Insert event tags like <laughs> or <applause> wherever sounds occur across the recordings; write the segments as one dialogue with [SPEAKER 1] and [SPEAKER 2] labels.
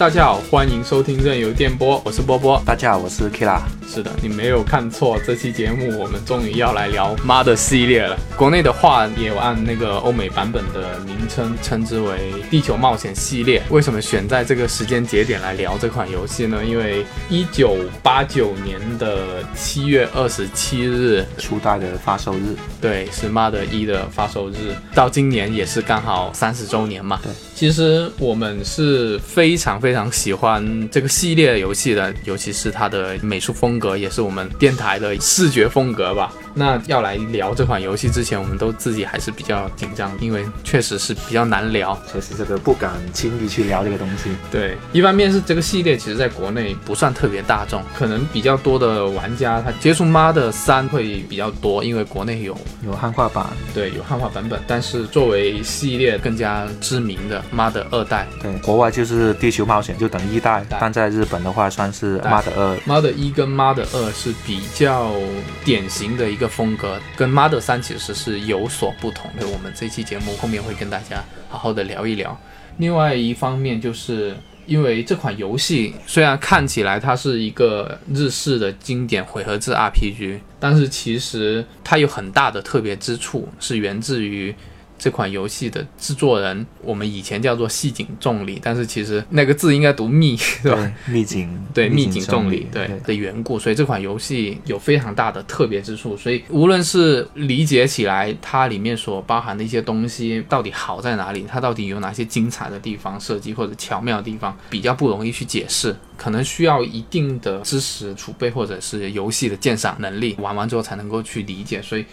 [SPEAKER 1] 大家好，欢迎收听任由电波，我是波波。
[SPEAKER 2] 大家好，我是 Kira。
[SPEAKER 1] 是的，你没有看错，这期节目我们终于要来聊《妈的》系列了。国内的话也有按那个欧美版本的名称称之为《地球冒险系列》。为什么选在这个时间节点来聊这款游戏呢？因为一九八九年的七月二十七日
[SPEAKER 2] 初代的发售日，
[SPEAKER 1] 对，是《妈的一》的发售日，到今年也是刚好三十周年嘛。
[SPEAKER 2] 对，
[SPEAKER 1] 其实我们是非常非常喜欢这个系列游戏的，尤其是它的美术风。格也是我们电台的视觉风格吧。那要来聊这款游戏之前，我们都自己还是比较紧张，因为确实是比较难聊，
[SPEAKER 2] 确实这个不敢轻易去聊这个东西。
[SPEAKER 1] 对，一方面是这个系列其实在国内不算特别大众，可能比较多的玩家他接触妈的三会比较多，因为国内有
[SPEAKER 2] 有汉化版，
[SPEAKER 1] 对，有汉化版本。但是作为系列更加知名的妈的二代，
[SPEAKER 2] 对，国外就是地球冒险就等一代，但在日本的话算是妈的二。
[SPEAKER 1] 妈的一跟妈的二是比较典型的一。个风格跟《Mother 三》其实是有所不同的，我们这期节目后面会跟大家好好的聊一聊。另外一方面，就是因为这款游戏虽然看起来它是一个日式的经典回合制 RPG，但是其实它有很大的特别之处，是源自于。这款游戏的制作人，我们以前叫做细井重里，但是其实那个字应该读密，<laughs> 对吧？
[SPEAKER 2] 密井，
[SPEAKER 1] 对，密井重里，对的缘故，所以这款游戏有非常大的特别之处。所以无论是理解起来，它里面所包含的一些东西到底好在哪里，它到底有哪些精彩的地方设计或者巧妙的地方，比较不容易去解释，可能需要一定的知识储备或者是游戏的鉴赏能力，玩完之后才能够去理解。所以。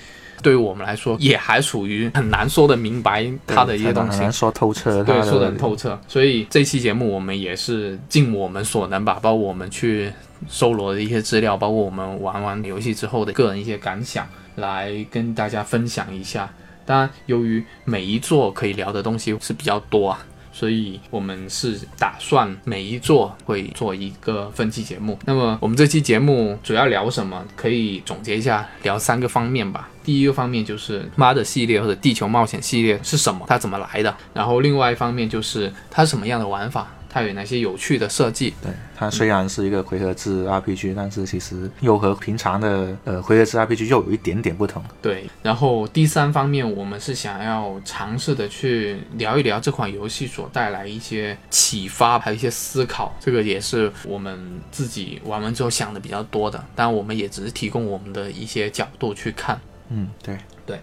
[SPEAKER 1] 对于我们来说，也还属于很难说的明白它的一些东西，
[SPEAKER 2] 很难说透彻。
[SPEAKER 1] 对，说的很透彻。所以这期节目我们也是尽我们所能吧，包括我们去搜罗的一些资料，包括我们玩完游戏之后的个人一些感想，来跟大家分享一下。当然，由于每一座可以聊的东西是比较多啊。所以我们是打算每一座会做一个分期节目。那么我们这期节目主要聊什么？可以总结一下，聊三个方面吧。第一个方面就是妈的系列或者地球冒险系列是什么？它怎么来的？然后另外一方面就是它是什么样的玩法？它有哪些有趣的设计？
[SPEAKER 2] 对，它虽然是一个回合制 RPG，但是其实又和平常的呃回合制 RPG 又有一点点不同。
[SPEAKER 1] 对，然后第三方面，我们是想要尝试的去聊一聊这款游戏所带来一些启发，还有一些思考。这个也是我们自己玩完之后想的比较多的，当然我们也只是提供我们的一些角度去看。
[SPEAKER 2] 嗯，对
[SPEAKER 1] 对。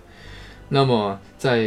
[SPEAKER 1] 那么在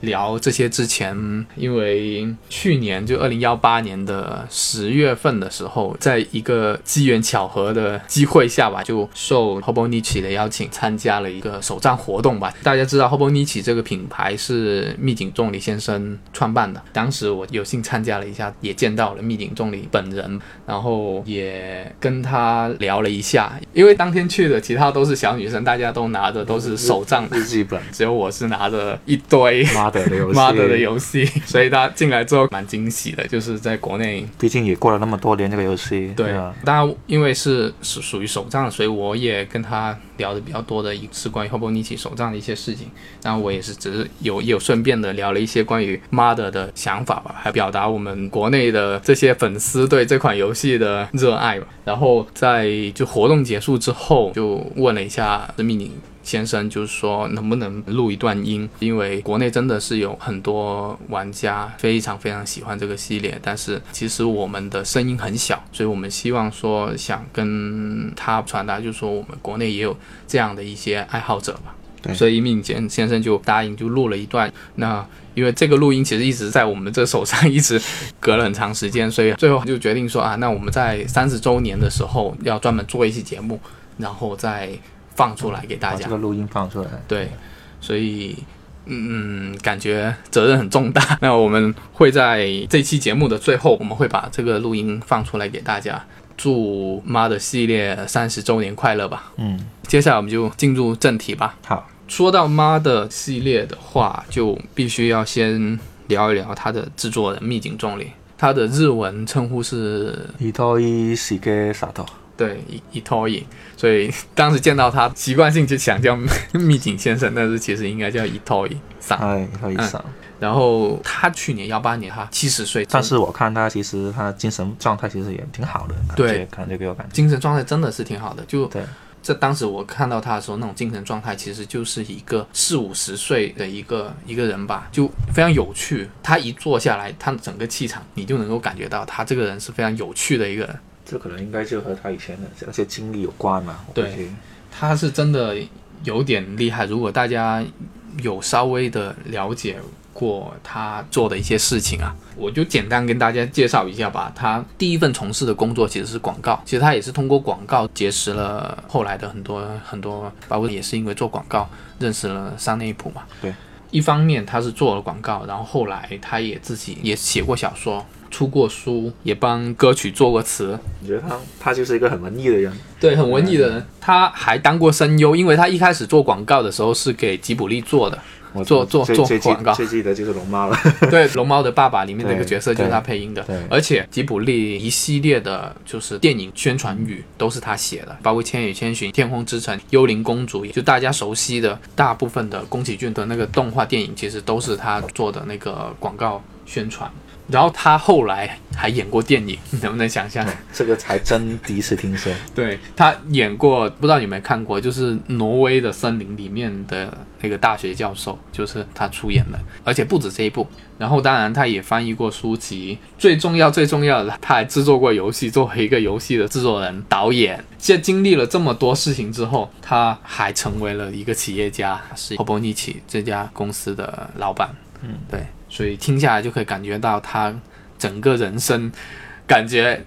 [SPEAKER 1] 聊这些之前，因为去年就二零幺八年的十月份的时候，在一个机缘巧合的机会下吧，就受 Hobonichi 的邀请参加了一个首战活动吧。大家知道 Hobonichi 这个品牌是密井重里先生创办的，当时我有幸参加了一下，也见到了密井重里本人，然后也跟他聊了一下。因为当天去的其他都是小女生，大家都拿着都是手账
[SPEAKER 2] 日记本，
[SPEAKER 1] 只有我是拿着一堆。
[SPEAKER 2] 妈的的游戏，
[SPEAKER 1] 妈的的游戏，所以他进来之后蛮惊喜的，就是在国内。
[SPEAKER 2] 毕竟也过了那么多年，这个游戏
[SPEAKER 1] 对
[SPEAKER 2] 啊？
[SPEAKER 1] 当然因为是属属于手账，所以我也跟他聊的比较多的一是关于 Hobonichi 手账的一些事情。然后我也是只是有有顺便的聊了一些关于妈的的想法吧，还表达我们国内的这些粉丝对这款游戏的热爱吧。然后在就活动结束之后，就问了一下密宁先生，就是说能不能录一段音，因为国内真的是有很多玩家非常非常喜欢这个系列，但是其实我们的声音很小，所以我们希望说想跟他传达，就是说我们国内也有这样的一些爱好者吧。所以敏先先生就答应，就录了一段。那因为这个录音其实一直在我们这手上，一直隔了很长时间，所以最后就决定说啊，那我们在三十周年的时候要专门做一期节目，然后再放出来给大家
[SPEAKER 2] 把这。个录音放出来。
[SPEAKER 1] 对，所以嗯，感觉责任很重大。<laughs> 那我们会在这期节目的最后，我们会把这个录音放出来给大家。祝妈的系列三十周年快乐吧！
[SPEAKER 2] 嗯，
[SPEAKER 1] 接下来我们就进入正题吧。
[SPEAKER 2] 好，
[SPEAKER 1] 说到妈的系列的话，就必须要先聊一聊它的制作人秘井重里。他的日文称呼是
[SPEAKER 2] 伊多伊西给萨头，
[SPEAKER 1] 对伊伊托伊，所以当时见到他，习惯性就想叫密井先生，但是其实应该叫伊托伊桑。
[SPEAKER 2] 哎，伊多伊桑。
[SPEAKER 1] 然后他去年幺八年，哈七十岁，
[SPEAKER 2] 但是我看他其实他精神状态其实也挺好的，
[SPEAKER 1] 对
[SPEAKER 2] 觉感觉给我感觉。
[SPEAKER 1] 精神状态真的是挺好的。就
[SPEAKER 2] 对，
[SPEAKER 1] 这当时我看到他的时候，那种精神状态其实就是一个四五十岁的一个一个人吧，就非常有趣。他一坐下来，他整个气场你就能够感觉到他这个人是非常有趣的一个人。
[SPEAKER 2] 这可能应该就和他以前的那些经历有关嘛。
[SPEAKER 1] 对他是真的有点厉害。如果大家有稍微的了解过他做的一些事情啊，我就简单跟大家介绍一下吧。他第一份从事的工作其实是广告，其实他也是通过广告结识了后来的很多很多，包括也是因为做广告认识了山内普嘛。
[SPEAKER 2] 对，
[SPEAKER 1] 一方面他是做了广告，然后后来他也自己也写过小说。出过书，也帮歌曲做过词，
[SPEAKER 2] 我觉得他他就是一个很文艺的人。
[SPEAKER 1] 对，很文艺的人。他还当过声优，因为他一开始做广告的时候是给吉卜力做的，
[SPEAKER 2] 我
[SPEAKER 1] 做做做广告
[SPEAKER 2] 最记得就是龙猫了。<laughs>
[SPEAKER 1] 对，《龙猫的爸爸》里面的一个角色就是他配音的
[SPEAKER 2] 对，
[SPEAKER 1] 而且吉卜力一系列的就是电影宣传语都是他写的，包括《千与千寻》《天空之城》《幽灵公主》，就大家熟悉的大部分的宫崎骏的那个动画电影，其实都是他做的那个广告宣传。然后他后来还演过电影，你能不能想象？
[SPEAKER 2] 这个才真第一次听说。<laughs>
[SPEAKER 1] 对他演过，不知道你有没有看过，就是挪威的森林里面的那个大学教授，就是他出演的，而且不止这一部。然后当然他也翻译过书籍，最重要最重要的，他还制作过游戏，作为一个游戏的制作人、导演。在经历了这么多事情之后，他还成为了一个企业家，是 Hobonichi 这家公司的老板。
[SPEAKER 2] 嗯，
[SPEAKER 1] 对，所以听下来就可以感觉到他整个人生。感觉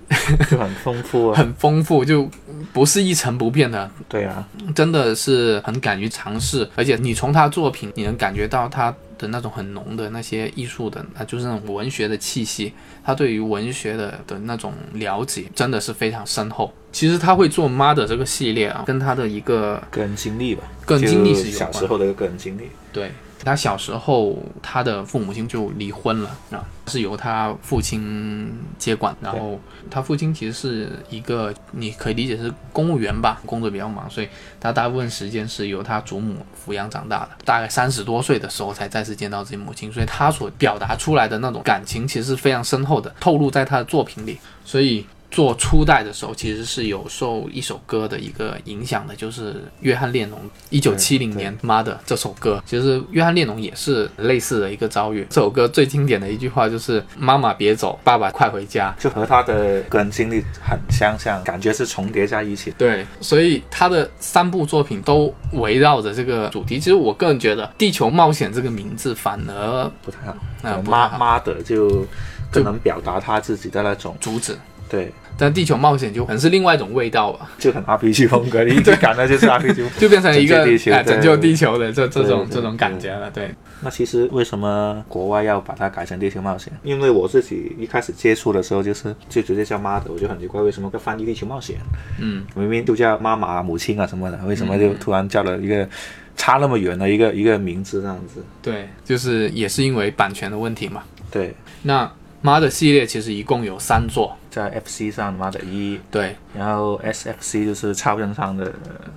[SPEAKER 2] 就很丰富啊。<laughs>
[SPEAKER 1] 很丰富，就不是一成不变的，
[SPEAKER 2] 对啊，
[SPEAKER 1] 真的是很敢于尝试，而且你从他作品，你能感觉到他的那种很浓的那些艺术的，那就是那种文学的气息，他对于文学的的那种了解真的是非常深厚。其实他会做妈的这个系列啊，跟他的一个
[SPEAKER 2] 个人经历吧，
[SPEAKER 1] 个人经历
[SPEAKER 2] 是小
[SPEAKER 1] 有关
[SPEAKER 2] 时候的一个个人经历。
[SPEAKER 1] 对他小时候，他的父母亲就离婚了啊，是由他父亲接管。然后他父亲其实是一个，你可以理解是公务员吧，工作比较忙，所以他大部分时间是由他祖母抚养长大的。大概三十多岁的时候才再次见到自己母亲，所以他所表达出来的那种感情其实是非常深厚的，透露在他的作品里。所以。做初代的时候，其实是有受一首歌的一个影响的，就是约翰列侬一九七零年《妈的》这首歌。其实约翰列侬也是类似的一个遭遇。这首歌最经典的一句话就是“妈妈别走，爸爸快回家 <laughs>
[SPEAKER 2] 就和他的个人经历很相像，感觉是重叠在一起”。。
[SPEAKER 1] 对，所以他的三部作品都围绕着这个主题。其实我个人觉得，《地球冒险》这个名字反而
[SPEAKER 2] 不太好，
[SPEAKER 1] 那
[SPEAKER 2] 妈妈的就更能表达他自己的那种
[SPEAKER 1] 主旨，
[SPEAKER 2] 对，
[SPEAKER 1] 但《地球冒险》就可能是另外一种味道吧。
[SPEAKER 2] 就很 RPG 风格，你一感的就是 RPG。<laughs>
[SPEAKER 1] 就变成一个
[SPEAKER 2] 拯救地球对
[SPEAKER 1] 哎拯救地球的这这种这种感觉了，对。
[SPEAKER 2] 那其实为什么国外要把它改成地球冒险？因为我自己一开始接触的时候，就是就直接叫妈的，我就很奇怪为什么要翻译地球冒险？
[SPEAKER 1] 嗯，
[SPEAKER 2] 明明就叫妈妈、母亲啊什么的，为什么就突然叫了一个差那么远的一个一个名字这样子。
[SPEAKER 1] 对，就是也是因为版权的问题嘛。
[SPEAKER 2] 对，
[SPEAKER 1] 那妈的系列其实一共有三座，
[SPEAKER 2] 在 FC 上 Mother 一，
[SPEAKER 1] 对，
[SPEAKER 2] 然后 SFC 就是超任上的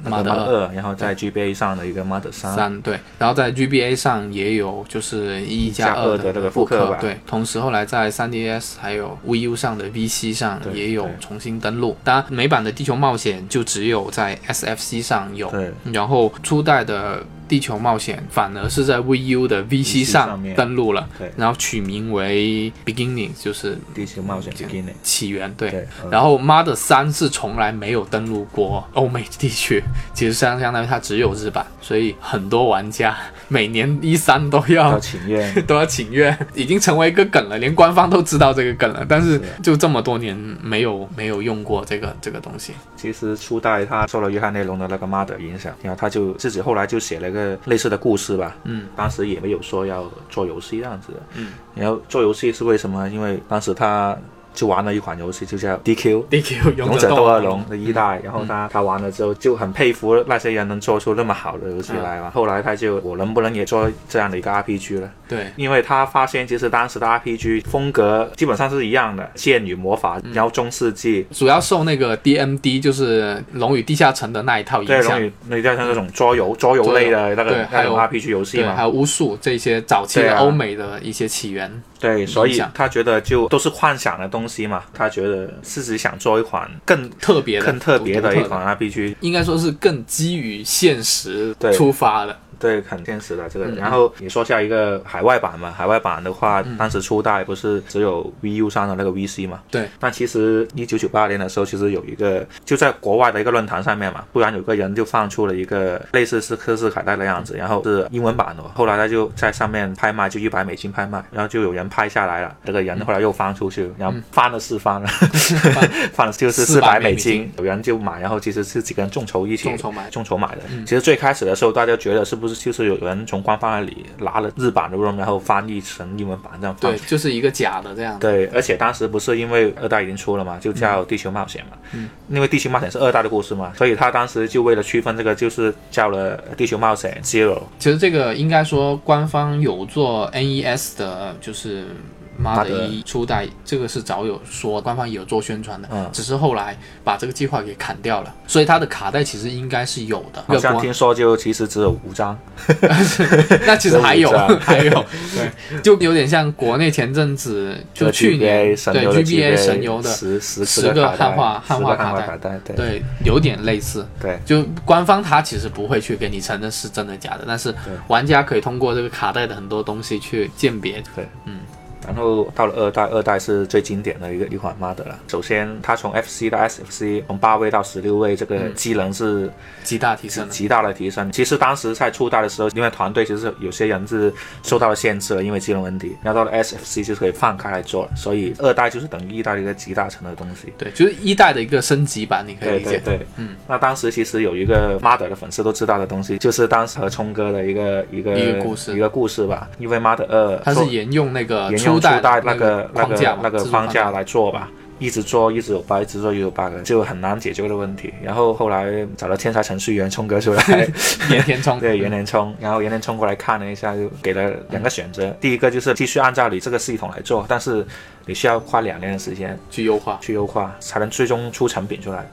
[SPEAKER 2] Mother 二，然后在 GBA 上的一个 Mother 三。
[SPEAKER 1] 三对，然后在 GBA 上也有就是一加二
[SPEAKER 2] 的那个
[SPEAKER 1] 复
[SPEAKER 2] 复刻版。
[SPEAKER 1] 对，同时后来在 3DS 还有 VU 上的 VC 上也有重新登录。当然，美版的《地球冒险》就只有在 SFC 上有，
[SPEAKER 2] 对，
[SPEAKER 1] 然后初代的《地球冒险》反而是在 VU 的 VC 上登录了，
[SPEAKER 2] 对
[SPEAKER 1] 然后取名为 Beginning，就是
[SPEAKER 2] 地球冒险 Beginning。
[SPEAKER 1] 起源，对。
[SPEAKER 2] 对，嗯
[SPEAKER 1] 然后《妈的三》是从来没有登录过 <laughs> 欧美地区，其实相相当于它只有日版，所以很多玩家每年一三都要
[SPEAKER 2] 要请愿。<laughs>
[SPEAKER 1] 都要请愿，已经成为一个梗了，连官方都知道这个梗了，但是
[SPEAKER 2] 是
[SPEAKER 1] 就这么多年没有没有用过这个这个东西。
[SPEAKER 2] 其实初代他受了约翰内容的那个 Mother 影响，然后他就自己后来就写了一个类似的故事吧。
[SPEAKER 1] 嗯，
[SPEAKER 2] 当时也没有说要做游戏这样子的。
[SPEAKER 1] 嗯，
[SPEAKER 2] 然后做游戏是为什么？因为当时他就玩了一款游戏，就叫 DQ。
[SPEAKER 1] DQ
[SPEAKER 2] 勇者斗
[SPEAKER 1] 恶
[SPEAKER 2] 恶龙的一代，然后他他玩了之后就很佩服那些人能做出那么好的游戏来嘛。后来他就我能不能也做这样的一个 RPG 了？
[SPEAKER 1] 对
[SPEAKER 2] 因为他发现其实当时的 RPG 风格基本上是一样的，剑与魔法，然后中世纪，
[SPEAKER 1] 主要受那个 DMD 就是《龙与地下城》的那一套影响
[SPEAKER 2] 对，
[SPEAKER 1] 响
[SPEAKER 2] 龙。与那叫像那种桌游桌游类的那
[SPEAKER 1] 个还有
[SPEAKER 2] 个那种 RPG 游戏
[SPEAKER 1] 嘛，还，有巫术这些早期的欧美的一些起源，
[SPEAKER 2] 对，所以他觉得就都是幻想的东西嘛，他觉得自己想做一款更
[SPEAKER 1] 特别的、
[SPEAKER 2] 更特别的一款 RPG，
[SPEAKER 1] 应该说是更基于现实
[SPEAKER 2] 对。
[SPEAKER 1] 出发的。
[SPEAKER 2] 对，很现实的这个。
[SPEAKER 1] 嗯
[SPEAKER 2] 然后你说下一个海外版嘛，海外版的话，
[SPEAKER 1] 嗯
[SPEAKER 2] 当时初代不是只有 VU 上的那个 VC 嘛？
[SPEAKER 1] 对。
[SPEAKER 2] 但其实一九九八年的时候，其实有一个就在国外的一个论坛上面嘛，突然有个人就放出了一个类似是科斯凯带的样子，然后是英文版的。后来他就在上面拍卖，就一百美金拍卖，然后就有人拍下来了。这个人后来又翻出去，然后翻了四翻了，<laughs> 翻了就是四百
[SPEAKER 1] 400美
[SPEAKER 2] 美金
[SPEAKER 1] 金，
[SPEAKER 2] 有人就买，然后其实是几个人众筹一起
[SPEAKER 1] 众筹买
[SPEAKER 2] 众筹买的。其实最开始的时候，大家觉得是不是就是有人从官方那里拿了日版的 ROM，然后翻译成英文版这样放
[SPEAKER 1] 对，就是一个假的这样。
[SPEAKER 2] 对，而且当时不是因为二代已经出了嘛，就叫《地球冒险》嘛。嗯。因为《地球冒险》是二代的故事嘛，所以他当时就为了区分这个，就是叫了《地球冒险 Zero》。
[SPEAKER 1] 其实这个应该说官方有做 NES 的，就是。妈的一初代，这个是早有说，官方也有做宣传的，
[SPEAKER 2] 嗯
[SPEAKER 1] 只是后来把这个计划给砍掉了，所以它的卡带其实应该是有的。
[SPEAKER 2] 好像听说就其实只有五张。<laughs>
[SPEAKER 1] 那其实还有 <laughs>
[SPEAKER 2] 只有五张
[SPEAKER 1] 还有，对，就有点像国内前阵子就去年对 GBA 神游的
[SPEAKER 2] 十十
[SPEAKER 1] 十个汉化汉化卡
[SPEAKER 2] 卡带，对
[SPEAKER 1] 对，有点类似。
[SPEAKER 2] 对
[SPEAKER 1] 就官方他其实不会去给你承认是真的假的，但是玩家可以通过这个卡带的很多东西去鉴别。
[SPEAKER 2] 对，
[SPEAKER 1] 嗯。
[SPEAKER 2] 然后到了二代，二代是最经典的一个一款 MOD 了。首先，它从 FC 到 SFC，从八位到十六位，这个机能是
[SPEAKER 1] 极大提升。
[SPEAKER 2] 极大的提升。其实当时在初代的时候，因为团队其实有些人是受到了限制了，因为机能问题。然后到了 SFC 就可以放开来做了，所以二代就是等于一代的一个集大成的东西。
[SPEAKER 1] 对，就是一代的一个升级版，你可以理解。
[SPEAKER 2] 对对对，嗯。那当时其实有一个 MOD 的粉丝都知道的东西，就是当时和冲哥的一个一个
[SPEAKER 1] 一个故事
[SPEAKER 2] 一个故事吧。因为 MOD 二
[SPEAKER 1] 它是沿用那个
[SPEAKER 2] 沿用初
[SPEAKER 1] 代
[SPEAKER 2] 代那
[SPEAKER 1] 个
[SPEAKER 2] 个那
[SPEAKER 1] 框架嘛
[SPEAKER 2] 个那个框架来做吧。一直做，一直有 bug，一直做，一直有 bug，就很难解决的问题。然后后来找了天才程序员冲哥出来，<laughs>
[SPEAKER 1] 岩田聪，
[SPEAKER 2] 对岩田聪，然后岩田聪过来看了一下，就给了两个选择。第一个就是继续按照你这个系统来做，但是你需要花两年的时间
[SPEAKER 1] 去优化，
[SPEAKER 2] 去优化，才能最终出成品出来。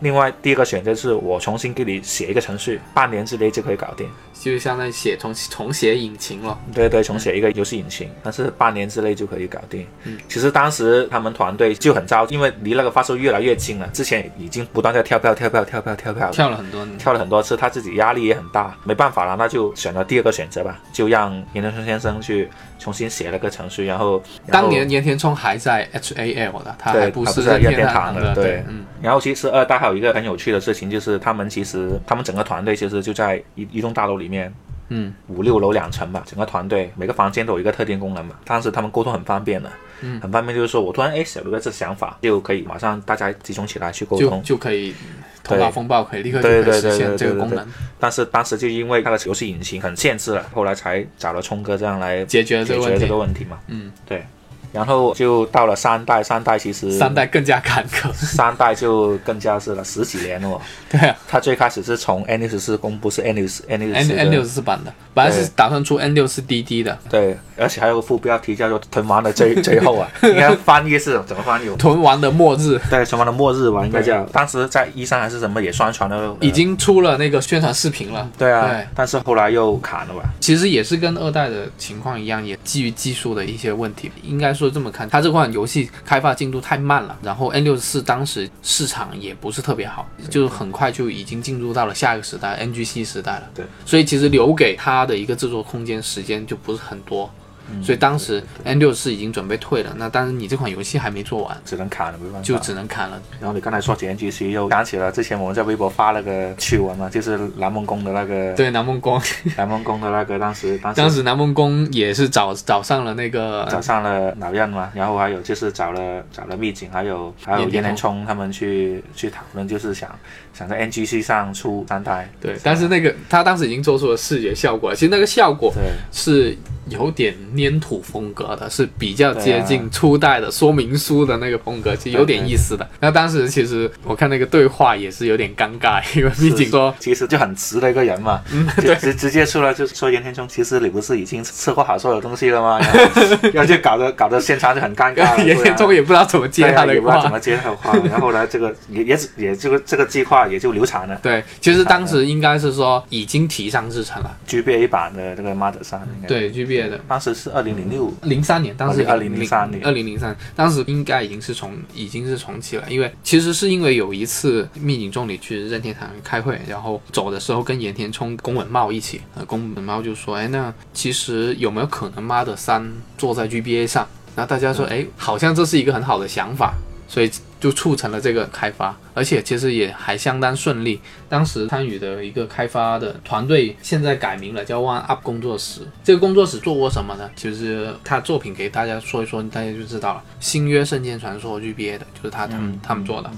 [SPEAKER 2] 另外，第二个选择是我重新给你写一个程序，半年之内就可以搞定。
[SPEAKER 1] 就相当于写重重写引擎了。
[SPEAKER 2] 对对，重写一个游戏引擎，但是半年之内就可以搞定。嗯，其实当时他们团队就很着急，因为离那个发售越来越近了，之前已经不断在跳票、跳票、跳票、跳票，
[SPEAKER 1] 跳了很多，
[SPEAKER 2] 跳了很多次，他自己压力也很大，没办法了，那就选择第二个选择吧，就让岩田聪先生去重新写了个程序，然后
[SPEAKER 1] 当年岩田聪还在 HAL 的，他还，不
[SPEAKER 2] 他是在
[SPEAKER 1] 天
[SPEAKER 2] 天堂
[SPEAKER 1] 的，
[SPEAKER 2] 对，
[SPEAKER 1] 嗯，
[SPEAKER 2] 然后其实二代还有一个很有趣的事情，就是他们其实他们整个团队其实就在一一栋大楼里面，
[SPEAKER 1] 嗯，
[SPEAKER 2] 五六楼两层吧，整个团队每个房间都有一个特定功能嘛，当时他们沟通很方便的，
[SPEAKER 1] 嗯，
[SPEAKER 2] 很方便，就是说我突然哎想了个这想法，就可以马上大家集中起来去沟通，
[SPEAKER 1] 就可以头脑风暴，可以立刻就
[SPEAKER 2] 对对
[SPEAKER 1] 可以实现
[SPEAKER 2] 对
[SPEAKER 1] 这个功能，
[SPEAKER 2] 但是当时就因为那个游戏引擎很限制了，后来才找了冲哥这样来
[SPEAKER 1] 解决
[SPEAKER 2] 解决这个。问题嘛，
[SPEAKER 1] 嗯，
[SPEAKER 2] 对。然后就到了三代，三代其实
[SPEAKER 1] 三代更加坎坷。
[SPEAKER 2] 三代就更加是了十几年了。
[SPEAKER 1] 对啊
[SPEAKER 2] 它最开始是从 N 六十四公布是 N 六十 N 六十
[SPEAKER 1] ，N 六十四版的，本来是打算出 N 六四 DD 的，
[SPEAKER 2] 对，而且还有个副标题叫做“屯王的最最后”啊，<laughs> 应该翻译是怎么翻译？
[SPEAKER 1] 屯王的末日。
[SPEAKER 2] 对，屯王的末日吧，应该叫。当时在一三还是什么也宣传了，
[SPEAKER 1] 已经出了那个宣传视频了。
[SPEAKER 2] 对啊，
[SPEAKER 1] 对
[SPEAKER 2] 但是后来又砍了吧？
[SPEAKER 1] 其实也是跟二代的情况一样，也基于技术的一些问题。应该说这么看，它这款游戏开发进度太慢了，然后 N 六十四当时市场也不是特别好，就是很快就已经进入到了下一个时代 NGC 时代了。
[SPEAKER 2] 对，
[SPEAKER 1] 所以其实留给它的一个制作空间时间就不是很多。所以当时 N 六十四已经准备退了，那但是你这款游戏还没做完，
[SPEAKER 2] 只能砍了，没办法。
[SPEAKER 1] 就只能砍了。
[SPEAKER 2] 然后你刚才说起 NGC，又想起了之前我们在微博发了个趣闻嘛，就是南梦宫的那个
[SPEAKER 1] 对，南梦宫，
[SPEAKER 2] 南梦宫的那个，当时当时
[SPEAKER 1] 南梦宫也是找找上了那个
[SPEAKER 2] 找上了老任嘛，然后还有就是找了找了秘景，还有还有
[SPEAKER 1] 岩田
[SPEAKER 2] 岩田聪他们去去讨论，就是想想在 NGC 上出三代。
[SPEAKER 1] 对，但是那个他当时已经做出了视觉效果了，其实那个效果
[SPEAKER 2] 对
[SPEAKER 1] 是有点粘土风格的，是比较接近初代的说明书的那个风格，其实有点意思的。那当时其实我看那个对话也是有点尴尬，因为毕竟说，
[SPEAKER 2] 其实就很直的一个人嘛，直直直接出来就说岩田聪，其实你不是已经策划好所有东西了吗？<laughs> 然后 <laughs> 要去搞得搞得现场就很尴尬了。
[SPEAKER 1] 岩田聪也不知道怎么接他的
[SPEAKER 2] 话啊也不知道怎。么接他的话，<laughs> 然后呢，这个也也只也这个这个计划也就流产了。
[SPEAKER 1] 对，其实当时应该是说已经提上日程了。
[SPEAKER 2] GBA 版的这个 Mother 三，应该，
[SPEAKER 1] 对，GBA 的。
[SPEAKER 2] 当时是二零零六，
[SPEAKER 1] 零三年，当时
[SPEAKER 2] 二零零三年。
[SPEAKER 1] 二零零三，当时应该已经是重已经是重启了，因为其实是因为有一次密景重理去任天堂开会，然后走的时候跟岩田聪、宫本茂一起，呃，宫本茂就说，哎，那其实有没有可能妈的三坐在 GBA 上？然后大家说，哎，好像这是一个很好的想法，所以就促成了这个开发，而且其实也还相当顺利。当时参与的一个开发的团队现在改名了，叫 One Up 工作室。这个工作室做过什么呢？就是他作品给大家说一说，大家就知道了。《新约圣剑传说》GBA 的，就是他他们、
[SPEAKER 2] 嗯
[SPEAKER 1] 他们做的。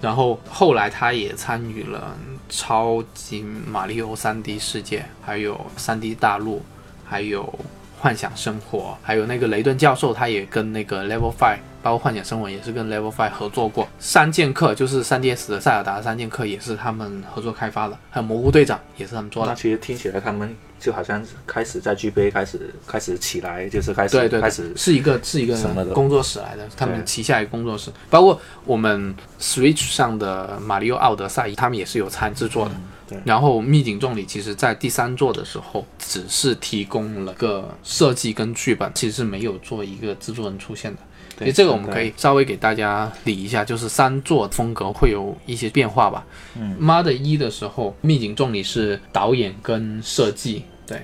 [SPEAKER 1] 然后后来他也参与了超级马里奥 3D 世界，还有 3D 大陆，还有幻想生活，还有那个雷顿教授，他也跟那个 Level Five，包括幻想生活也是跟 Level Five 合作过。三剑客就是 3DS 的塞尔达三剑客也是他们合作开发的，还有蘑菇队长也是他们做的。
[SPEAKER 2] 那其实听起来他们就好像开始在 GBA 开始开始起来，就是开始
[SPEAKER 1] 对对对
[SPEAKER 2] 开始
[SPEAKER 1] 是一个是一个
[SPEAKER 2] 什么的
[SPEAKER 1] 工作室来的，他们旗下一个工作室，包括我们 Switch 上的马里奥奥德赛，他们也是有参制作的。
[SPEAKER 2] 对
[SPEAKER 1] 然后秘境重里其实在第三座的时候，只是提供了个设计跟剧本，其实是没有做一个制作人出现的。所以这个我们可以稍微给大家理一下，就是三座风格会有一些变化吧。
[SPEAKER 2] 嗯，
[SPEAKER 1] 妈的一的时候，秘境重里是导演跟设计，对，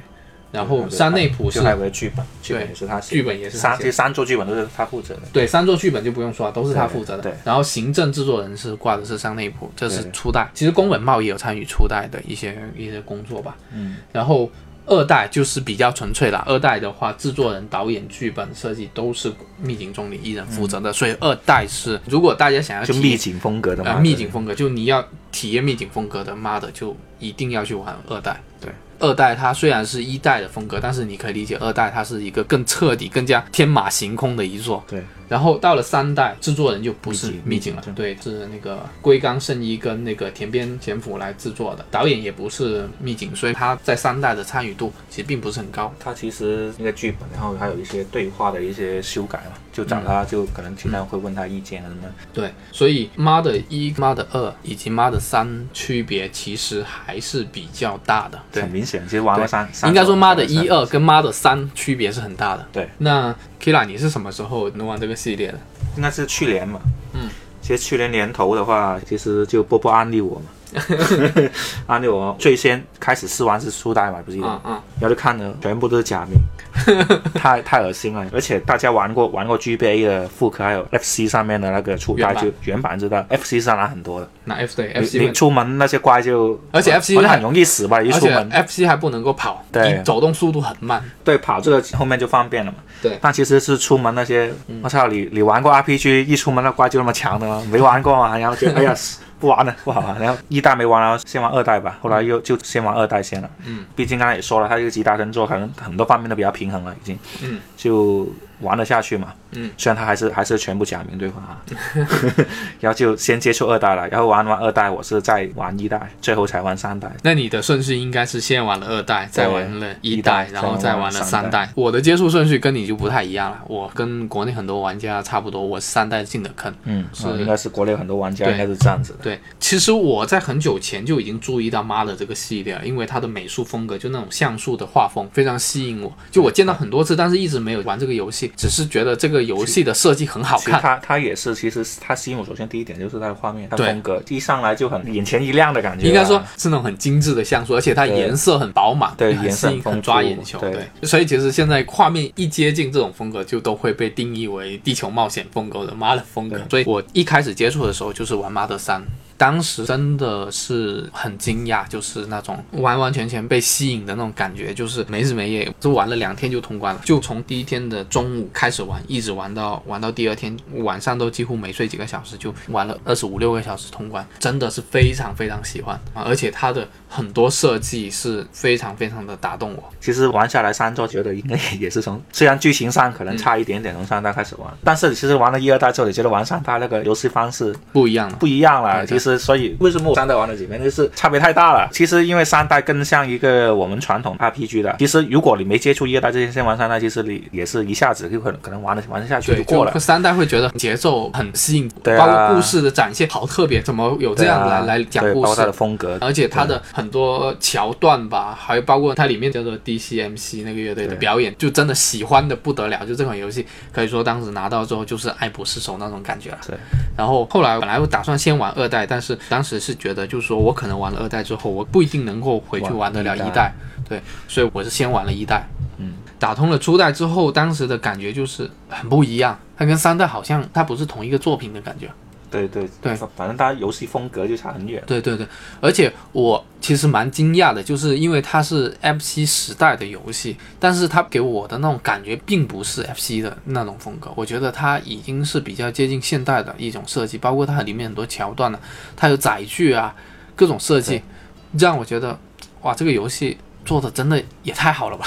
[SPEAKER 1] 然后山内普是
[SPEAKER 2] 就还有个剧本，剧本也是他写，
[SPEAKER 1] 剧本也是
[SPEAKER 2] 三这三座剧本都是他负责的。
[SPEAKER 1] 对，三座剧本就不用说了，都是他负责的。
[SPEAKER 2] 对对
[SPEAKER 1] 然后行政制作人是挂的是山内普，这是初代。其实宫本茂也有参与初代的一些一些工作吧。
[SPEAKER 2] 嗯，
[SPEAKER 1] 然后二代就是比较纯粹了。二代的话，制作人、导演、剧本设计都是秘境中里一人负责的，所以二代是如果大家想要体
[SPEAKER 2] 就秘境风格的嘛，
[SPEAKER 1] 呃秘境风格，就你要体验秘境风格的，妈的就一定要去玩二代。
[SPEAKER 2] 对。
[SPEAKER 1] 二代它虽然是一代的风格，但是你可以理解二代它是一个更彻底、更加天马行空的一座。
[SPEAKER 2] 对，
[SPEAKER 1] 然后到了三代，制作人就不是
[SPEAKER 2] 秘境
[SPEAKER 1] 了，对，是那个龟冈胜一跟那个田边贤辅来制作的，导演也不是秘境，所以他在三代的参与度其实并不是很高。
[SPEAKER 2] 他其实那个剧本，然后还有一些对话的一些修改嘛，就找他，就可能经常会问他意见啊什么的。
[SPEAKER 1] 对，所以妈的一、妈的二以及妈的三区别其实还是比较大的。对
[SPEAKER 2] 很，明显，其实玩过三，三
[SPEAKER 1] 应该说妈的
[SPEAKER 2] 三
[SPEAKER 1] 一二跟妈的三区别是很大的。
[SPEAKER 2] 对，
[SPEAKER 1] 那 Kira 你是什么时候能玩这个系列的？
[SPEAKER 2] 应该是去年嘛。
[SPEAKER 1] 嗯，
[SPEAKER 2] 其实去年年头的话，其实就波波安利我嘛，<laughs> 安利我最先开始试玩是初代嘛，不记得，
[SPEAKER 1] 嗯嗯，
[SPEAKER 2] 然后就看了全部都是假名，<laughs> 太太恶心了。而且大家玩过玩过 GBA 的复刻，还有 FC 上面的那个初代就原版知道，FC 上拿很多的，
[SPEAKER 1] 那 F 对 FC
[SPEAKER 2] 你出门那些怪就，
[SPEAKER 1] 而且 FC
[SPEAKER 2] 很容易死吧，一出门
[SPEAKER 1] FC 还不能够跑，
[SPEAKER 2] 对
[SPEAKER 1] 走动速度很慢。
[SPEAKER 2] 对跑这个后面就方便了嘛。
[SPEAKER 1] 对
[SPEAKER 2] 但其实是出门那些，我操，你你玩过 RPG，一出门那怪就那么强的吗？没玩过嘛，然后就 <laughs> 哎呀。不玩了，不好玩。<laughs> 然后一代没玩，然后先玩二代吧。后来又就先玩二代先了。
[SPEAKER 1] 嗯，
[SPEAKER 2] 毕竟刚才也说了，它这个集大成作，可能很多方面都比较平衡了，已经。
[SPEAKER 1] 嗯，
[SPEAKER 2] 就玩得下去嘛。
[SPEAKER 1] 嗯，
[SPEAKER 2] 虽然他还是还是全部假名对话啊，<laughs> 然后就先接触二代了，然后玩完二代，我是再玩一代，最后才玩三代。
[SPEAKER 1] 那你的顺序应该是先玩了二代，再玩了一
[SPEAKER 2] 一
[SPEAKER 1] 代，然后再玩了
[SPEAKER 2] 三
[SPEAKER 1] 三代。我的接触顺序跟你就不太一样了，我跟国内很多玩家差不多，我是三代进的坑。
[SPEAKER 2] 嗯，
[SPEAKER 1] 是
[SPEAKER 2] 应该是国内很多玩家
[SPEAKER 1] 对
[SPEAKER 2] 应该是这样子的。
[SPEAKER 1] 对，其实我在很久前就已经注意到《妈的》这个系列了，因为它的美术风格就那种像素的画风非常吸引我。就我见到很多次，但是一直没有玩这个游戏，只是觉得这个游戏的设计很好看。
[SPEAKER 2] 它它也是，其实它吸引我，首先第一点就是它的画面，它
[SPEAKER 1] 对
[SPEAKER 2] 风格一上来就很眼前一亮的感觉啊。
[SPEAKER 1] 应该说是那种很精致的像素，而且它颜色很饱满，很
[SPEAKER 2] 对颜色
[SPEAKER 1] 吸引很
[SPEAKER 2] 很
[SPEAKER 1] 抓眼球。
[SPEAKER 2] 对
[SPEAKER 1] 对，所以其实现在画面一接近这种风格，就都会被定义为地球冒险风格的妈的风格。所以我一开始接触的时候就是玩妈的三。当时真的是很惊讶，就是那种完完全全被吸引的那种感觉，就是没日没夜，就玩了两天就通关了，就从第一天的中午开始玩，一直玩到玩到第二天晚上都几乎没睡几个小时，就玩了二十五六个小时通关，真的是非常非常喜欢啊！而且它的很多设计是非常非常的打动我。
[SPEAKER 2] 其实玩下来三座，觉得应该也是从虽然剧情上可能
[SPEAKER 1] 嗯
[SPEAKER 2] 差一点点，从三代开始玩，但是其实玩了一二代之后，你觉得玩三代那个游戏方式
[SPEAKER 1] 不一样了，
[SPEAKER 2] 不一样了。其实所以为什么我三代玩了几遍，就是差别太大了。其实因为三代更像一个我们传统 RPG 的，其实如果你没接触一代之前先玩三代，其实你也是一下子就可能可能玩的玩得下去，就过了。
[SPEAKER 1] 三代会觉得节奏很吸引，
[SPEAKER 2] 对啊
[SPEAKER 1] 包括故事的展现好特别，怎么有这样来、
[SPEAKER 2] 啊
[SPEAKER 1] 来讲故事
[SPEAKER 2] 包括它的？风格，
[SPEAKER 1] 而且它的很多桥段吧，还有包括它里面叫做 DCMC 那个乐队的表演，就真的喜欢的不得了。就这款游戏可以说当时拿到之后就是爱不释手那种感觉了。
[SPEAKER 2] 对。
[SPEAKER 1] 然后后来本来我打算先玩二代，但是当时是觉得就是说我可能玩了二代之后，我不一定能够回去玩得了
[SPEAKER 2] 一代
[SPEAKER 1] 一代，对，所以我是先玩了一代。
[SPEAKER 2] 嗯，
[SPEAKER 1] 打通了初代之后，当时的感觉就是很不一样，它跟三代好像它不是同一个作品的感觉。
[SPEAKER 2] 对对
[SPEAKER 1] 对
[SPEAKER 2] 反正它游戏风格就差很远。
[SPEAKER 1] 对对对，而且我其实蛮惊讶的，就是因为它是 FC 时代的游戏，但是它给我的那种感觉并不是 FC 的那种风格，我觉得它已经是比较接近现代的一种设计，包括它里面很多桥段呢，它有载具啊，各种设计，让我觉得哇，这个游戏做的真的也太好了吧，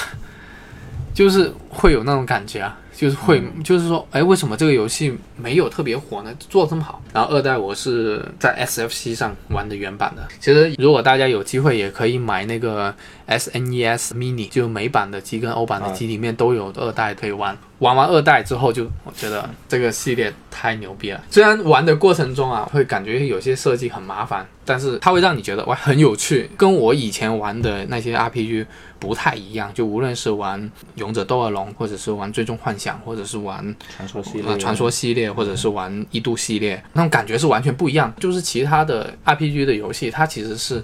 [SPEAKER 1] 就是会有那种感觉啊。就是会，就是说，哎，为什么这个游戏没有特别火呢？做这么好。然后二代我是在 SFC 上玩的原版的。其实如果大家有机会，也可以买那个 SNES Mini，就美版的机跟欧版的机里面都有二代可以玩。玩完二代之后就，我觉得这个系列太牛逼了。虽然玩的过程中啊，会感觉有些设计很麻烦，但是它会让你觉得哇很有趣，跟我以前玩的那些 RPG 不太一样。就无论是玩《勇者斗恶龙》，或者是玩《最终幻想》，或者是玩
[SPEAKER 2] 传说系列，
[SPEAKER 1] 呃传说系列，或者是玩一度系列，那种感觉是完全不一样。就是其他的 RPG 的游戏，它其实是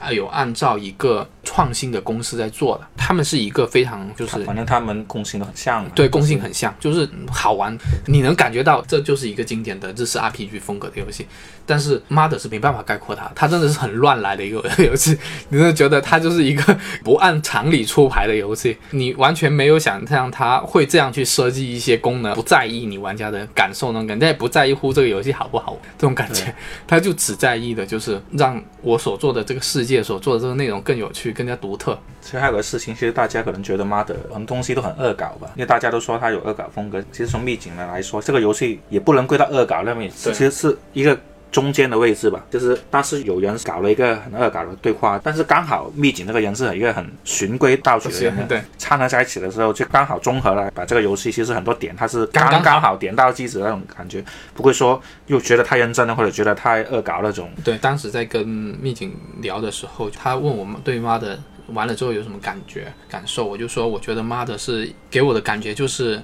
[SPEAKER 1] 啊有按照一个创新的公司在做的，他们是一个非常就是
[SPEAKER 2] 反正他们共性都很像嘛。
[SPEAKER 1] 对，共性很像，就是好玩，你能感觉到这就是一个经典的日式 RPG 风格的游戏。但是妈的是没办法概括它，它真的是很乱来的一个游戏，<laughs> 你真的觉得它就是一个不按常理出牌的游戏，你完全没有想象它会这样去设计一些功能，不在意你玩家的感受那种感觉，也不在乎这个游戏好不好玩这种感觉，他就只在意的就是让我所做的这个世界所做的这个内容更有趣、更加独特。
[SPEAKER 2] 其实还有个事情，其实大家可能觉得妈的很多东西都很恶搞吧，因为大家都说它有恶搞风格。其实从秘境的来说，这个游戏也不能归到恶搞那边，其实是一个。中间的位置吧，就是当时有人搞了一个很恶搞的对话，但是刚好秘境那个人是一个很循规蹈矩的人，
[SPEAKER 1] 对，
[SPEAKER 2] 掺合在一起的时候，就刚好综合了，把这个游戏其实很多点它是刚
[SPEAKER 1] 刚刚好。
[SPEAKER 2] 点到即止那种感觉，不会说又觉得太认真了，或者觉得太恶搞那种。
[SPEAKER 1] 对，当时在跟秘警聊的时候，他问我们对妈的完了之后有什么感觉感受，我就说我觉得妈的是给我的感觉就是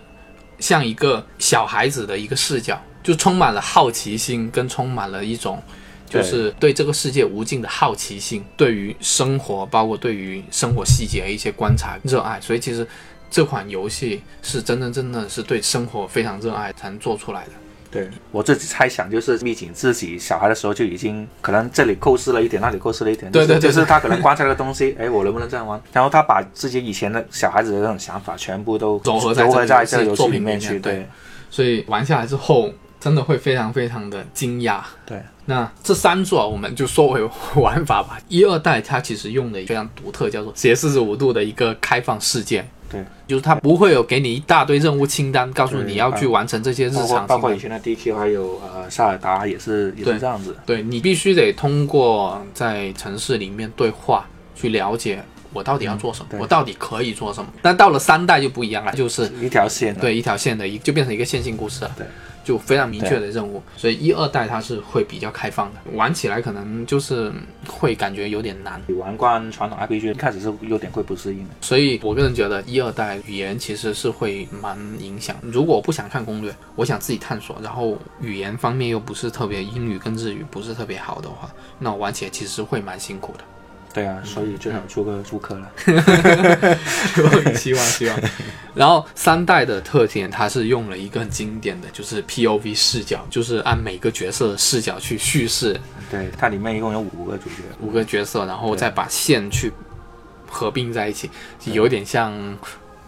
[SPEAKER 1] 像一个小孩子的一个视角，就充满了好奇心，跟充满了一种。就是对这个世界无尽的好奇心，对于生活，包括对于生活细节的一些观察、热爱，所以其实这款游戏是真真正正是对生活非常热爱才能做出来的。
[SPEAKER 2] 对我自己猜想，就是秘景自己小孩的时候就已经可能这里构思了一点，那里构思了一点，
[SPEAKER 1] 对对对
[SPEAKER 2] 就是就是他可能观察这个东西，哎，我能不能这样玩？然后他把自己以前的小孩子的那种想法全部都 <laughs>
[SPEAKER 1] 糅合在
[SPEAKER 2] 糅合在这个游戏里面去，
[SPEAKER 1] 对所以玩下来之后，真的会非常非常的惊讶。
[SPEAKER 2] 对，
[SPEAKER 1] 那这三座我们就说回玩法吧。一二代它其实用的非常独特，叫做斜四十五度的一个开放世界。
[SPEAKER 2] 对，
[SPEAKER 1] 就是它不会有给你一大堆任务清单，告诉
[SPEAKER 2] 对
[SPEAKER 1] 你要去完成这些日常。
[SPEAKER 2] 包括以前的 DQ 还有呃塞尔达也是也
[SPEAKER 1] 对
[SPEAKER 2] 是这样子。
[SPEAKER 1] 对你必须得通过在城市里面对话去了解我到底要做什么，
[SPEAKER 2] 对
[SPEAKER 1] 我到底可以做什么。但到了三代就不一样了，就是
[SPEAKER 2] 一条线的，
[SPEAKER 1] 对一条线的一就变成一个线性故事了，
[SPEAKER 2] 对，
[SPEAKER 1] 就非常明确的任务。所以一二代它是会比较开放的，玩起来可能就是会感觉有点难。
[SPEAKER 2] 你玩惯传统 RPG，一开始是有点会不适应的。
[SPEAKER 1] 所以我个人觉得一二代语言其实是会蛮影响。如果我不想看攻略，我想自己探索，然后语言方面又不是特别英语跟日语不是特别好的话，那我玩起来其实会蛮辛苦的。
[SPEAKER 2] 对啊，所以最好出个租客了。
[SPEAKER 1] 希 <laughs> 望希望。<laughs> 然后三代的特点，它是用了一个很经典的，就是 POV 视角，就是按每个角色的视角去叙事
[SPEAKER 2] 对，它里面一共有五个主角。
[SPEAKER 1] 五个角色，然后再把线去合并在一起，有点像。《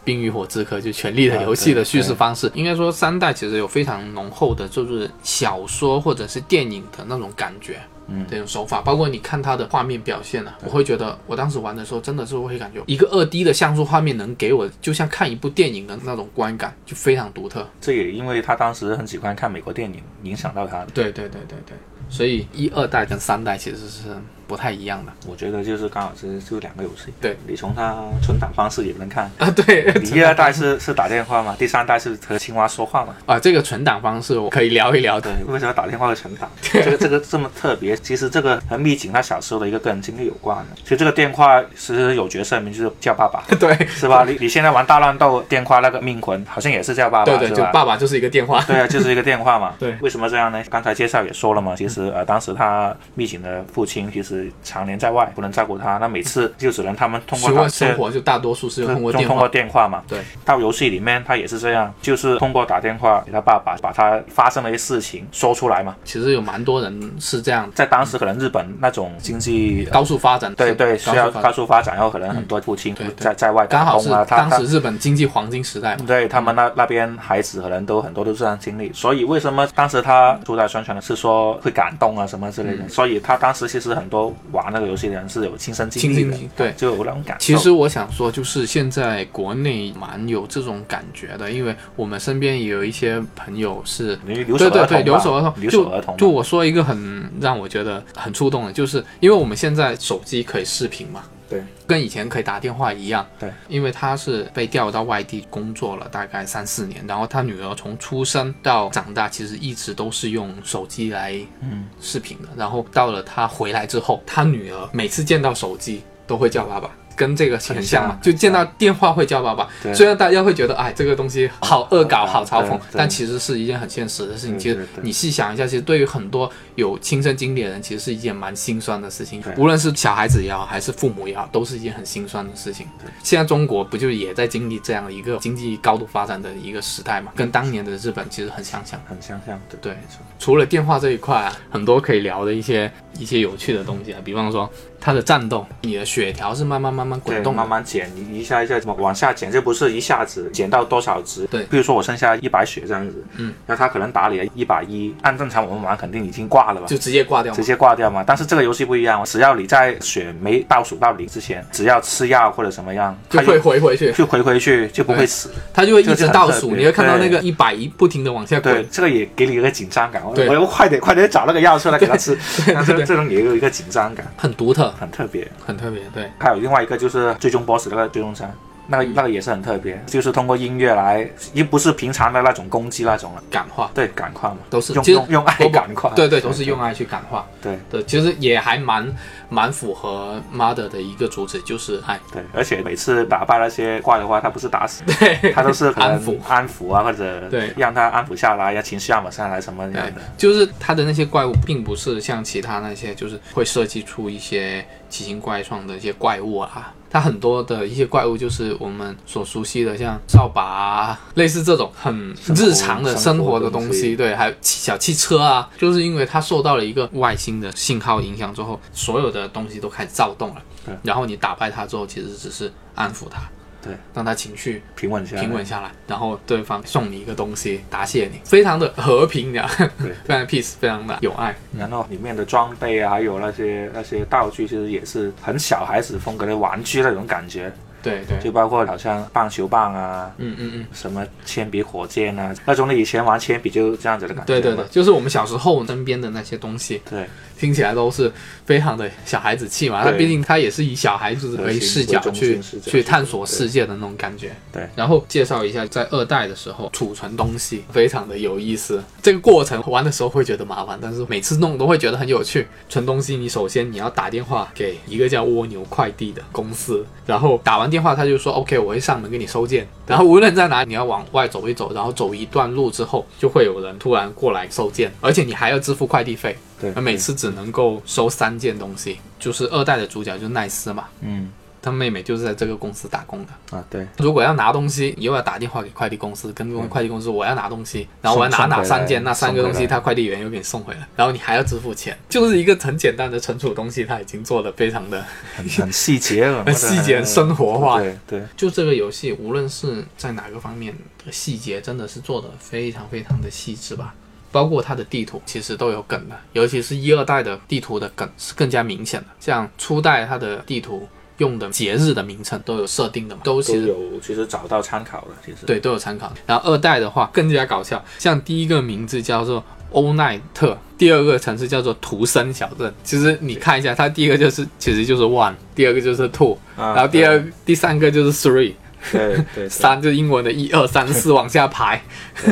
[SPEAKER 1] 冰与火之歌》就《权力的游戏》的叙事方式，应该说三代其实有非常浓厚的，就是小说或者是电影的那种感觉。
[SPEAKER 2] 嗯
[SPEAKER 1] 这种手法，包括你看它的画面表现啊，我会觉得我当时玩的时候真的是会感觉一个二 D 的像素画面能给我就像看一部电影的那种观感，就非常独特。
[SPEAKER 2] 这也因为他当时很喜欢看美国电影，影响到他的。
[SPEAKER 1] 对对对对对，所以一二代跟三代其实是不太一样的
[SPEAKER 2] 我觉得就是刚好是就两个游戏。
[SPEAKER 1] 对，
[SPEAKER 2] 你从它存档方式也能看。
[SPEAKER 1] 啊。对，<laughs>
[SPEAKER 2] 你第二代是是打电话嘛，第三代是和青蛙说话嘛。
[SPEAKER 1] 啊，这个存档方式我可以聊一聊的。
[SPEAKER 2] 对，为什么打电话会存档？<laughs> 这个这个这么特别，其实这个和秘景他小时候的一个个人经历有关的。其实这个电话其实有角色名就是叫爸爸，<laughs>
[SPEAKER 1] 对
[SPEAKER 2] 是吧？你你现在玩大乱斗电话那个命魂好像也是叫爸爸，
[SPEAKER 1] 对对，就？爸爸就是一个电话。
[SPEAKER 2] 对啊，就是一个电话嘛。
[SPEAKER 1] 对
[SPEAKER 2] 为什么这样呢？刚才介绍也说了嘛，其实呃，当时他秘景的父亲其实常年在外，不能照顾他，那每次就只能他们通过
[SPEAKER 1] 生活就大多数是通过电话
[SPEAKER 2] 通过。电话嘛。
[SPEAKER 1] 对，
[SPEAKER 2] 到游戏里面他也是这样，就是通过打电话给他爸爸，把他发生的一些事情说出来嘛。
[SPEAKER 1] 其实有蛮多人是这样，
[SPEAKER 2] 在当时可能日本那种经济。
[SPEAKER 1] 高速发展。
[SPEAKER 2] 对对，需要高
[SPEAKER 1] 高速发展。
[SPEAKER 2] 然后可能很多父亲在在外打工啊，
[SPEAKER 1] 当时日本经济黄金时代嘛。
[SPEAKER 2] 对他们那那边孩子可能都很多都是这样经历，所以为什么当时他出来宣传的是说会感动啊什么之类的，
[SPEAKER 1] 嗯
[SPEAKER 2] 所以他当时其实很多玩那个游戏的人是有亲身经历的，
[SPEAKER 1] 对
[SPEAKER 2] 就有那种感受。
[SPEAKER 1] 其实我想说，就是现在国内蛮有这种感觉的，因为我们身边也有一些朋友是。
[SPEAKER 2] 留守儿童，
[SPEAKER 1] 对对对，留守儿童，
[SPEAKER 2] 留守儿童，
[SPEAKER 1] 就就我说一个很让我觉得很触动的，就是因为我们现在手机可以视频嘛，
[SPEAKER 2] 对，
[SPEAKER 1] 跟以前可以打电话一样，
[SPEAKER 2] 对，
[SPEAKER 1] 因为他是被调到外地工作了大概三四年，然后他女儿从出生到长大，其实一直都是用手机来
[SPEAKER 2] 嗯
[SPEAKER 1] 视频的，然后到了他回来之后，他女儿每次见到手机都会叫爸爸。跟这个很像嘛就见到电话会叫爸爸。虽然大家会觉得，哎，这个东西好恶搞、好嘲讽但其实是一件很现实的事情。其实你细想一下，其实对于很多有亲身经历的人，其实是一件蛮心酸的事情。无论是小孩子也好，还是父母也好，都是一件很心酸的事情。现在中国不就也在经历这样一个经济高度发展的一个时代嘛？跟当年的日本其实很相像。
[SPEAKER 2] 很相像，对
[SPEAKER 1] 对除了电话这一块啊，很多可以聊的一些一些有趣的东西啊，比方说它的战斗，你的血条是慢慢慢慢滚，动
[SPEAKER 2] 慢。慢减，你一下一下怎么往下减，就不是一下子减到多少值。
[SPEAKER 1] 对
[SPEAKER 2] 比如说我剩下一百血这样子，
[SPEAKER 1] 嗯，
[SPEAKER 2] 然后他可能打你一百一，按正常我们玩肯定已经挂了吧，
[SPEAKER 1] 就直接挂掉
[SPEAKER 2] 直。接挂掉嘛。但是这个游戏不一样，只要你在血没倒数到零之前，只要吃药或者什么样，
[SPEAKER 1] 就会回回去，
[SPEAKER 2] 就回回去就不会死。
[SPEAKER 1] 它就会一直倒数，你会看到那个
[SPEAKER 2] 对
[SPEAKER 1] 一百一不停的往下
[SPEAKER 2] 对
[SPEAKER 1] 滚。，
[SPEAKER 2] 这个也给你一个紧张感。我
[SPEAKER 1] 对
[SPEAKER 2] 我要快点快点找那个药出来给他吃，<laughs> 这种也有一个紧张感，
[SPEAKER 1] 很独特，
[SPEAKER 2] 很特别。
[SPEAKER 1] 很特别。对，
[SPEAKER 2] 还有另外一个就是最终 BOSS 那个最终山，那个那个也是很特别，就是通过音乐来，又不是平常的那种攻击那种了，
[SPEAKER 1] 感化
[SPEAKER 2] 对，感化嘛，
[SPEAKER 1] 都是
[SPEAKER 2] 用用用爱感化，
[SPEAKER 1] 对对，都是用爱去感化。
[SPEAKER 2] 对
[SPEAKER 1] 对，其实也还蛮蛮符合 Mother 的一个主旨，就是爱。
[SPEAKER 2] 对，而且每次打败那些怪的话，他不是打死，
[SPEAKER 1] 对，
[SPEAKER 2] 他都是 <laughs>
[SPEAKER 1] 安抚。
[SPEAKER 2] 安抚啊，或者
[SPEAKER 1] 对
[SPEAKER 2] 让他安抚下来，让情绪安抚下来什么样
[SPEAKER 1] 对
[SPEAKER 2] 的。，
[SPEAKER 1] 就是他的那些怪物，并不是像其他那些，就是会设计出一些奇形怪状的一些怪物啊。它很多的一些怪物，就是我们所熟悉的，像扫把啊，类似这种很日常的生活的东
[SPEAKER 2] 生活的东
[SPEAKER 1] 西。对，还有小汽车啊，就是因为它受到了一个外星的信号影响之后，所有的东西都开始躁动了。然后你打败它之后，其实只是安抚它，
[SPEAKER 2] 对，
[SPEAKER 1] 让他情绪
[SPEAKER 2] 平稳下来，
[SPEAKER 1] 平稳下来，然后对方送你一个东西答谢你，非常的和平的，
[SPEAKER 2] 对。<laughs>
[SPEAKER 1] 非常的 peace，非常的有爱。
[SPEAKER 2] 然后里面的装备啊，还有那些那些道具，其实也是很小孩子风格的玩具那种感觉。
[SPEAKER 1] 对对，
[SPEAKER 2] 就包括好像棒球棒啊，
[SPEAKER 1] 嗯嗯嗯，
[SPEAKER 2] 什么铅笔火箭啊，那种你以前玩铅笔就这样子的感觉。
[SPEAKER 1] 对对对，，就是我们小时候身边的那些东西，
[SPEAKER 2] 对，
[SPEAKER 1] 听起来都是非常的小孩子气嘛。它毕竟它也是以小孩子为视角去
[SPEAKER 2] 视角
[SPEAKER 1] 去探索世界的那种感觉。
[SPEAKER 2] 对
[SPEAKER 1] 然后介绍一下，在二代的时候储存东西非常的有意思。这个过程玩的时候会觉得麻烦，但是每次弄都会觉得很有趣。存东西，你首先你要打电话给一个叫蜗牛快递的公司，然后打完电话他就说 OK，我会上门给你收件。然后无论在哪里，你要往外走一走，然后走一段路之后，就会有人突然过来收件，而且你还要支付快递费。
[SPEAKER 2] 对，
[SPEAKER 1] 而每次只能够收三件东西，就是二代的主角就是奈斯嘛，
[SPEAKER 2] 嗯
[SPEAKER 1] 他妹妹就是在这个公司打工的。
[SPEAKER 2] 啊对，
[SPEAKER 1] 如果要拿东西，你又要打电话给快递公司，跟快递公司我要拿东西，然后我要拿哪三件，那三个东西他快递员又给你送回来，然后你还要支付钱，就是一个很简单的存储东西，他已经做的非常的
[SPEAKER 2] 很 <laughs> 很细节了，
[SPEAKER 1] 很细节、很生活化。
[SPEAKER 2] 对对，
[SPEAKER 1] 就这个游戏，无论是在哪个方面的细节，真的是做的非常非常的细致吧。包括它的地图其实都有梗的，尤其是一二代的地图的梗是更加明显的。像初代它的地图用的节日的名称都有设定的嘛，都
[SPEAKER 2] 都
[SPEAKER 1] 其实
[SPEAKER 2] 有其实找到参考了，其实
[SPEAKER 1] 对都有参考。然后二代的话更加搞笑，像第一个名字叫做欧奈特，第二个城市叫做图森小镇。其实你看一下，它第一个就是其实就是 one，第二个就是 two，
[SPEAKER 2] 啊，
[SPEAKER 1] 然后第二第三个就是 three。
[SPEAKER 2] 对 <laughs> 对对
[SPEAKER 1] 三就是英文的一二三四往下排，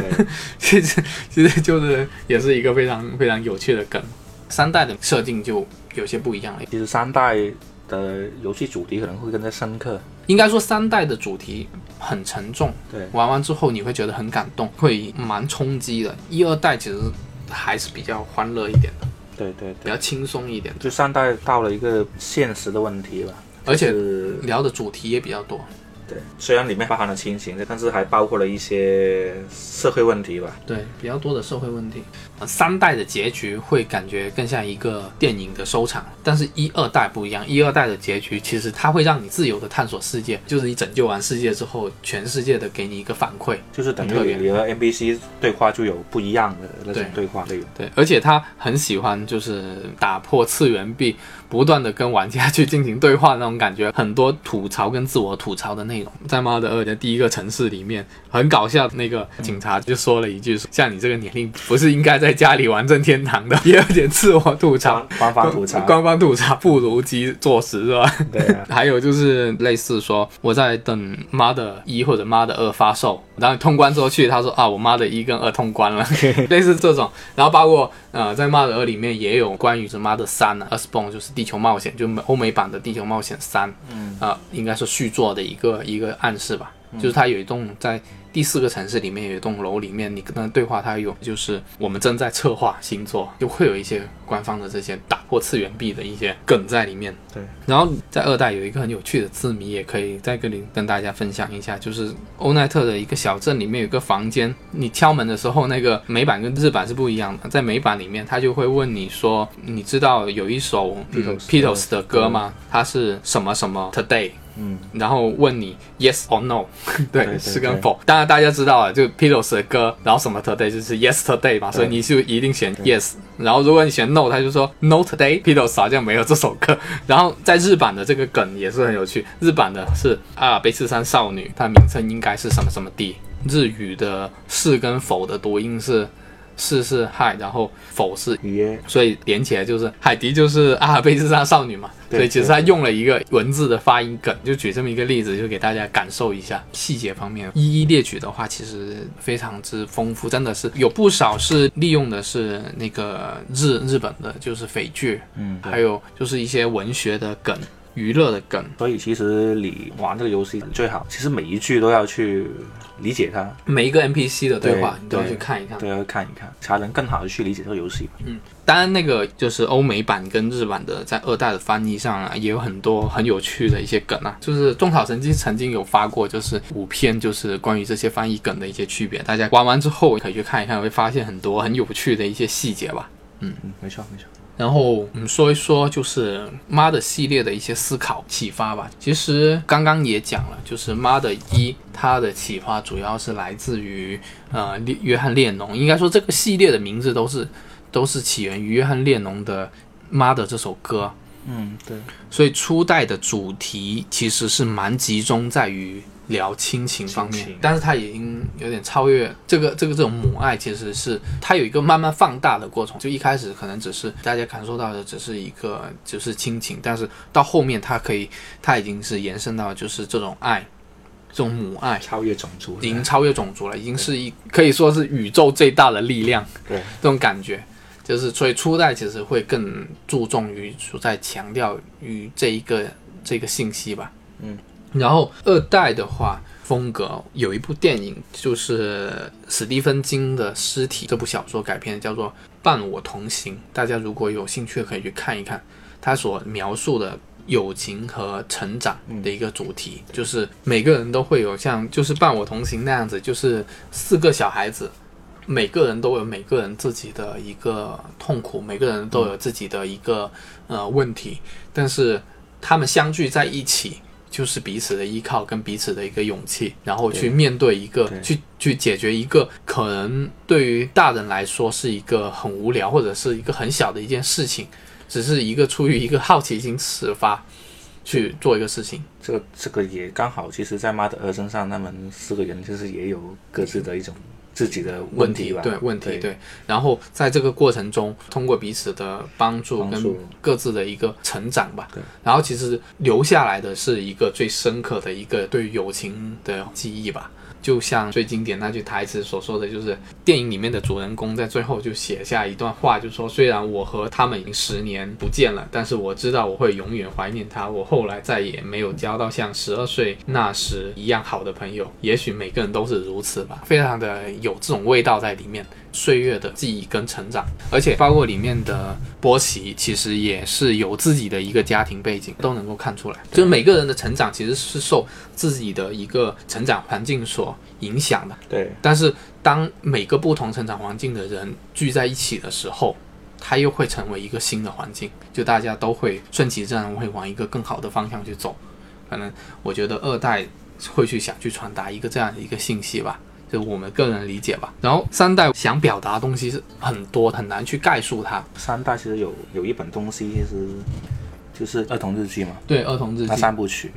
[SPEAKER 1] <laughs> 其实其实就是也是一个非常非常有趣的梗。三代的设定就有些不一样了，
[SPEAKER 2] 其实三代的游戏主题可能会更加深刻，
[SPEAKER 1] 应该说三代的主题很沉重，
[SPEAKER 2] 对
[SPEAKER 1] 玩完之后你会觉得很感动，会蛮冲击的。一二代其实还是比较欢乐一点的，
[SPEAKER 2] 对对对，
[SPEAKER 1] 比较轻松一点的，
[SPEAKER 2] 就三代到了一个现实的问题吧，
[SPEAKER 1] 而且聊的主题也比较多。
[SPEAKER 2] 对，虽然里面包含了亲情，但是还包括了一些社会问题吧。
[SPEAKER 1] 对，比较多的社会问题。呃三代的结局会感觉更像一个电影的收场，但是一二代不一样。一二代的结局其实它会让你自由的探索世界，就是你拯救完世界之后，全世界的给你一个反馈。
[SPEAKER 2] 就是等于你和 NBC 对话就有不一样的那种
[SPEAKER 1] 对
[SPEAKER 2] 对话内容。
[SPEAKER 1] 对，而且他很喜欢就是打破次元壁，不断的跟玩家去进行对话那种感觉，很多吐槽跟自我吐槽的内容。在《妈的二》的第一个城市里面，很搞笑，那个警察就说了一句：“像你这个年龄，不是应该在家里玩任天堂的。<laughs> <laughs> ”也有点自我吐槽
[SPEAKER 2] 官。方吐槽，
[SPEAKER 1] 官方吐槽不如鸡作实是吧？
[SPEAKER 2] 对啊，
[SPEAKER 1] 还有就是类似说我在等妈的一或者妈的二发售，然后通关之后去，他说啊我妈的一跟二通关了，<laughs> 类似这种。然后包括呃在妈的二里面也有关于这妈的三呢、啊、，Earthbound 就是地球冒险，就欧美版的地球冒险三，
[SPEAKER 2] 嗯
[SPEAKER 1] 啊、应该是续作的一个一个暗示吧，就是它有一栋在。第四个城市里面有一栋楼，里面你跟他对话，他有就是我们正在策划新作，就会有一些官方的这些打破次元壁的一些梗在里面。
[SPEAKER 2] 对，
[SPEAKER 1] 然后在二代有一个很有趣的字谜，也可以再跟你跟大家分享一下，就是欧奈特的一个小镇里面有个房间，你敲门的时候，那个美版跟日版是不一样的。在美版里面，他就会问你说，你知道有一首、嗯、
[SPEAKER 2] Beatles
[SPEAKER 1] Beatles 的歌吗？它是什么什么 Today？
[SPEAKER 2] 嗯，
[SPEAKER 1] 然后问你 yes or no，<laughs> 对，
[SPEAKER 2] 对对
[SPEAKER 1] 是跟否。当然大家知道了，就 Beatles 的歌，然后什么 today 就是 yesterday 嘛，所以你就一定选 yes。然后如果你选 no，他就说 no today，Beatles 好像没有这首歌。<laughs> 然后在日版的这个梗也是很有趣，日版的是阿尔卑斯山少女，它名称应该是什么什么地。日语的是跟否的读音是是是嗨，然后否是
[SPEAKER 2] 约
[SPEAKER 1] 所以连起来就是海迪就是阿尔卑斯山少女嘛，所以其实他用了一个文字的发音梗，就举这么一个例子，就给大家感受一下细节方面。一一列举的话，其实非常之丰富，真的是有不少是利用的是那个日日本的，就是匪剧，
[SPEAKER 2] 嗯，
[SPEAKER 1] 还有就是一些文学的梗、娱乐的梗，
[SPEAKER 2] 所以其实你玩这个游戏最好，其实每一句都要去理解它，
[SPEAKER 1] 每一个 NPC 的对话
[SPEAKER 2] 对
[SPEAKER 1] 你都要去看一看。
[SPEAKER 2] 都要看一看，才能更好的去理解这个游戏。
[SPEAKER 1] 嗯当然，那个就是欧美版跟日版的，在二代的翻译上啊，也有很多很有趣的一些梗啊。就是种草神经曾经有发过，就是五篇，就是关于这些翻译梗的一些区别。大家玩完之后可以去看一看，会发现很多很有趣的一些细节吧。
[SPEAKER 2] 嗯嗯，没错没错。
[SPEAKER 1] 然后我们说一说，就是妈的系列的一些思考启发吧。其实刚刚也讲了，就是妈的一，它的启发主要是来自于呃列约翰列侬。应该说这个系列的名字都是都是起源于约翰列侬的《妈的》这首歌。
[SPEAKER 2] 嗯，对，
[SPEAKER 1] 所以初代的主题其实是蛮集中在于聊亲情方面，但是他已经有点超越这个这个这种母爱，其实是它有一个慢慢放大的过程。就一开始可能只是大家感受到的只是一个就是亲情，但是到后面它可以它已经是延伸到就是这种爱，这种母爱。
[SPEAKER 2] 超越种族，
[SPEAKER 1] 已经超越种族了，已经是一可以说是宇宙最大的力量。
[SPEAKER 2] 对，
[SPEAKER 1] 这种感觉，就是所以初代其实会更注重于在强调于这一个这个信息吧。
[SPEAKER 2] 嗯，
[SPEAKER 1] 然后二代的话，风格有一部电影就是史蒂芬金的《尸体》这部小说改编，叫做《伴我同行》，大家如果有兴趣可以去看一看，他所描述的。友情和成长的一个主题，就是每个人都会有像就是伴我同行那样子，就是四个小孩子，每个人都有每个人自己的一个痛苦，每个人都有自己的一个呃问题，但是他们相聚在一起，就是彼此的依靠跟彼此的一个勇气，然后去面对一个
[SPEAKER 2] 对
[SPEAKER 1] 去去解决一个可能对于大人来说是一个很无聊或者是一个很小的一件事情，只是一个出于一个好奇心始发去做一个事情。
[SPEAKER 2] 这个这个也刚好，其实，在妈的儿身上，他们四个人就是也有各自的一种自己的
[SPEAKER 1] 问
[SPEAKER 2] 题吧，
[SPEAKER 1] 对问题
[SPEAKER 2] 对。
[SPEAKER 1] 对，然后在这个过程中，通过彼此的帮助跟各自的一个成长吧。
[SPEAKER 2] 对，
[SPEAKER 1] 然后其实留下来的是一个最深刻的一个对友情的记忆吧。就像最经典那句台词所说的，就是电影里面的主人公在最后就写下一段话，就说：“虽然我和他们已经十年不见了，但是我知道我会永远怀念他。我后来再也没有交到像十二岁那时一样好的朋友。也许每个人都是如此吧，非常的有这种味道在里面。”岁月的记忆跟成长，而且包括里面的波奇，其实也是有自己的一个家庭背景，都能够看出来。就是每个人的成长其实是受自己的一个成长环境所影响的。
[SPEAKER 2] 对
[SPEAKER 1] 但是当每个不同成长环境的人聚在一起的时候，它又会成为一个新的环境，就大家都会顺其自然，会往一个更好的方向去走。可能我觉得二代会去想去传达一个这样的一个信息吧。就我们个人理解吧，然后三代想表达的东西是很多，很难去概述它。
[SPEAKER 2] 三代其实有有一本东西，其实就是儿童日记嘛，
[SPEAKER 1] 对，儿童日
[SPEAKER 2] 那
[SPEAKER 1] 记、
[SPEAKER 2] 三部曲，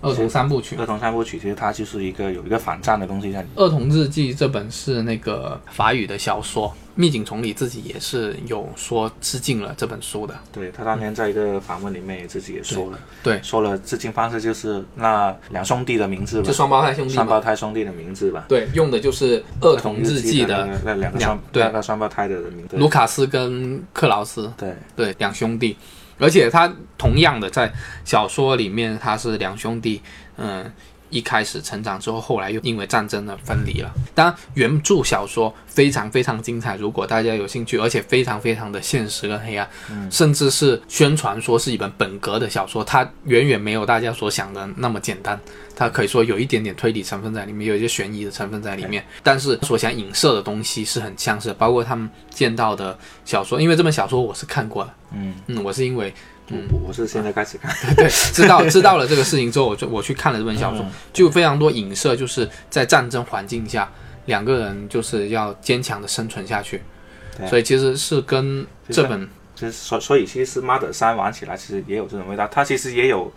[SPEAKER 1] 儿童三部曲、
[SPEAKER 2] 儿童三部曲，其实它就是一个有一个反战的东西在里面。
[SPEAKER 1] 儿童日记这本是那个法语的小说，密井崇里自己也是有说致敬了这本书的。
[SPEAKER 2] 对他当年在一个访问里面也自己也说了，
[SPEAKER 1] 对，
[SPEAKER 2] 说了致敬方式就是那两兄弟的名字吧
[SPEAKER 1] 就，双胞胎兄弟
[SPEAKER 2] 双胞。胎兄弟的名字吧。
[SPEAKER 1] 对，用的就是儿童日记
[SPEAKER 2] 的那两个双
[SPEAKER 1] 对
[SPEAKER 2] 那个双胞胎的名字。
[SPEAKER 1] 卢卡斯跟克劳斯，
[SPEAKER 2] 对
[SPEAKER 1] 对，两兄弟，而且他同样的在小说里面他是两兄弟，嗯。一开始成长之后，后来又因为战争而分离了。当然，原著小说非常非常精彩，如果大家有兴趣，而且非常非常的现实跟黑暗，甚至是宣传说是一本本格的小说，它远远没有大家所想的那么简单。它可以说有一点点推理成分在里面，有一些悬疑的成分在里面，但是所想影射的东西是很相似的，包括他们见到的小说，因为这本小说我是看过的，
[SPEAKER 2] 嗯，
[SPEAKER 1] 嗯，我是因为
[SPEAKER 2] 我我是现在开始看。<laughs>
[SPEAKER 1] 对知道知道了这个事情之后，我就我去看了这本小说，
[SPEAKER 2] 嗯。
[SPEAKER 1] 就有非常多影射，就是在战争环境下，两个人就是要坚强的生存下去，
[SPEAKER 2] 对。
[SPEAKER 1] 所以其实是跟这本
[SPEAKER 2] 就是所所以其实《妈的三》玩起来其实也有这种味道，它其实也有，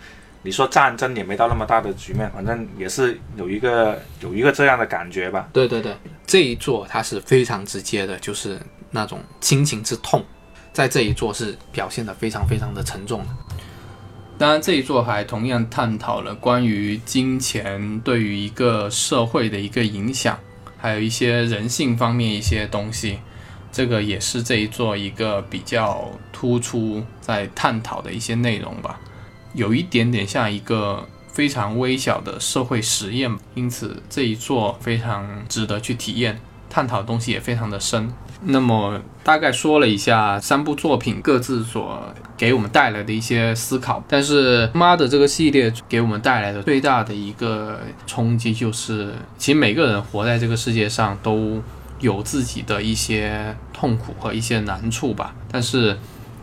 [SPEAKER 2] 你说战争也没到那么大的局面，反正也是有一个有一个这样的感觉吧。
[SPEAKER 1] 对对对，这一座它是非常直接的，就是那种亲情之痛，在这一座是表现的非常非常的沉重的。当然，这一座还同样探讨了关于金钱对于一个社会的一个影响，还有一些人性方面一些东西。这个也是这一座一个比较突出在探讨的一些内容吧，有一点点像一个非常微小的社会实验，因此这一座非常值得去体验，探讨的东西也非常的深。那么大概说了一下三部作品各自所给我们带来的一些思考，但是《妈的》这个系列给我们带来的最大的一个冲击就是，其实每个人活在这个世界上都有自己的一些痛苦和一些难处吧，但是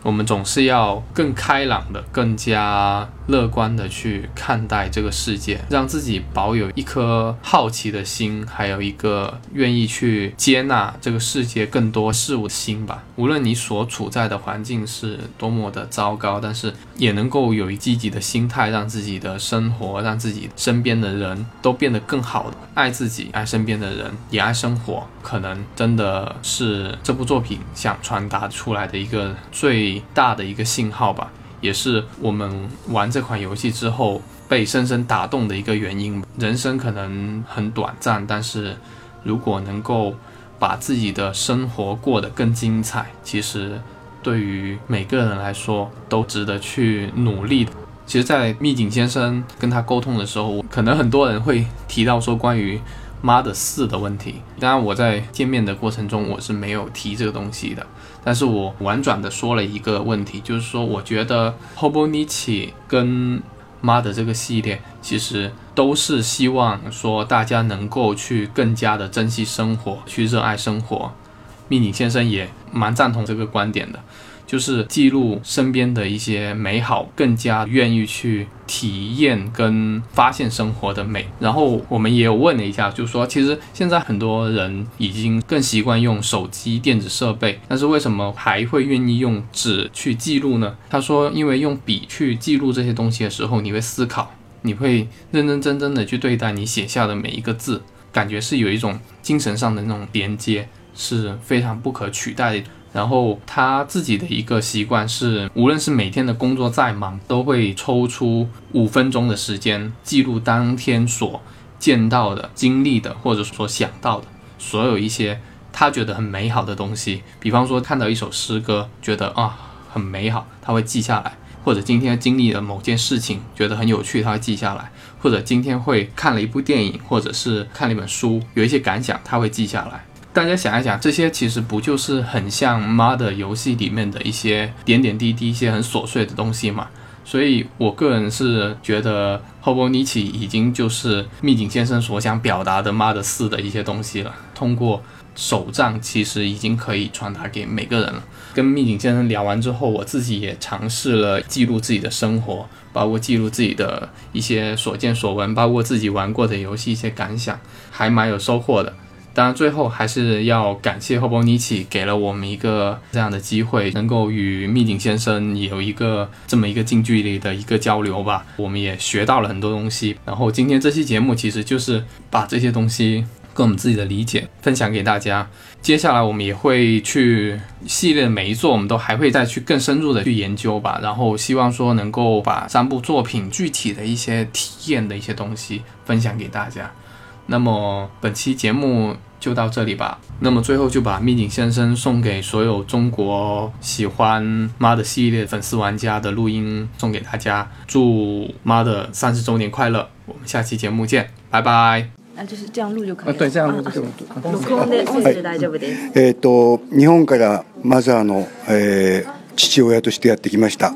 [SPEAKER 1] 我们总是要更开朗的、更加乐观的去看待这个世界，让自己保有一颗好奇的心，还有一个愿意去接纳这个世界更多事物的心吧。无论你所处在的环境是多么的糟糕，但是也能够有一积极的心态，让自己的生活、让自己身边的人都变得更好，爱自己、爱身边的人，也爱生活。可能真的是这部作品想传达出来的一个最大的一个信号吧，也是我们玩这款游戏之后被深深打动的一个原因。人生可能很短暂，但是如果能够把自己的生活过得更精彩，其实对于每个人来说都值得去努力。其实，在密景先生跟他沟通的时候，可能很多人会提到说关于。妈的四的问题，当然我在见面的过程中我是没有提这个东西的，但是我婉转的说了一个问题，就是说我觉得 Hobonichi 跟妈的这个系列其实都是希望说大家能够去更加的珍惜生活，去热爱生活。密景先生也蛮赞同这个观点的。就是记录身边的一些美好，更加愿意去体验跟发现生活的美。然后我们也有问了一下，就是说，其实现在很多人已经更习惯用手机电子设备，但是为什么还会愿意用纸去记录呢？他说，因为用笔去记录这些东西的时候，你会思考，你会认认真真的去对待你写下的每一个字，感觉是有一种精神上的那种连接，是非常不可取代的。然后他自己的一个习惯是，无论是每天的工作再忙，都会抽出五分钟的时间记录当天所见到的、经历的，或者所想到的所有一些他觉得很美好的东西。比方说看到一首诗歌，觉得啊很美好，他会记下来；或者今天经历了某件事情，觉得很有趣，他会记下来；或者今天会看了一部电影，或者是看了一本书，有一些感想，他会记下来。大家想一想，这些其实不就是很像妈的游戏里面的一些点点滴滴、一些很琐碎的东西嘛？所以我个人是觉得《h o b o n i c h i 已经就是密景先生所想表达的妈的四的一些东西了。通过手账，其实已经可以传达给每个人了。跟密景先生聊完之后，我自己也尝试了记录自己的生活，包括记录自己的一些所见所闻，包括自己玩过的游戏一些感想，还蛮有收获的。当然，最后还是要感谢后波尼奇给了我们一个这样的机会，能够与密景先生有一个这么一个近距离的一个交流吧。我们也学到了很多东西。然后今天这期节目其实就是把这些东西跟我们自己的理解分享给大家。接下来我们也会去系列每一座，我们都还会再去更深入的去研究吧。然后希望说能够把三部作品具体的一些体验的一些东西分享给大家。那么本期节目就到这里吧。那么最后就把密景先生送给所有中国喜欢妈的系列粉丝玩家的录音送给大家，祝妈的三十周年快乐！我们下期节目见，拜拜。
[SPEAKER 3] 那就是这样录就可以。
[SPEAKER 1] 对，这样录就可以。
[SPEAKER 3] 録音で音声で大丈夫です。
[SPEAKER 4] えっと日本からマザーの、えー、父親としてやってきました。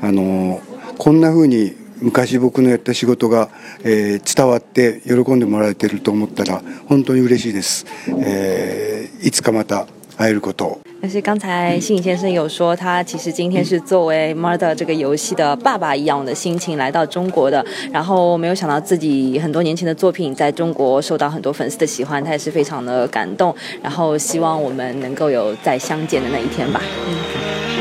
[SPEAKER 4] あのこんな風に 昔僕のやった仕事が、えー、伝わって喜んでもらえてると思ったら本当に嬉しいです、えー、いつかまた会えることを
[SPEAKER 3] 但是刚才信先生有说，他其实今天是作为《Murder》这个游戏的爸爸一样的心情来到中国的，然后没有想到自己很多年前的作品在中国受到很多粉丝的喜欢，他也是非常的感动，然后希望我们能够有再相见的那一天吧。嗯。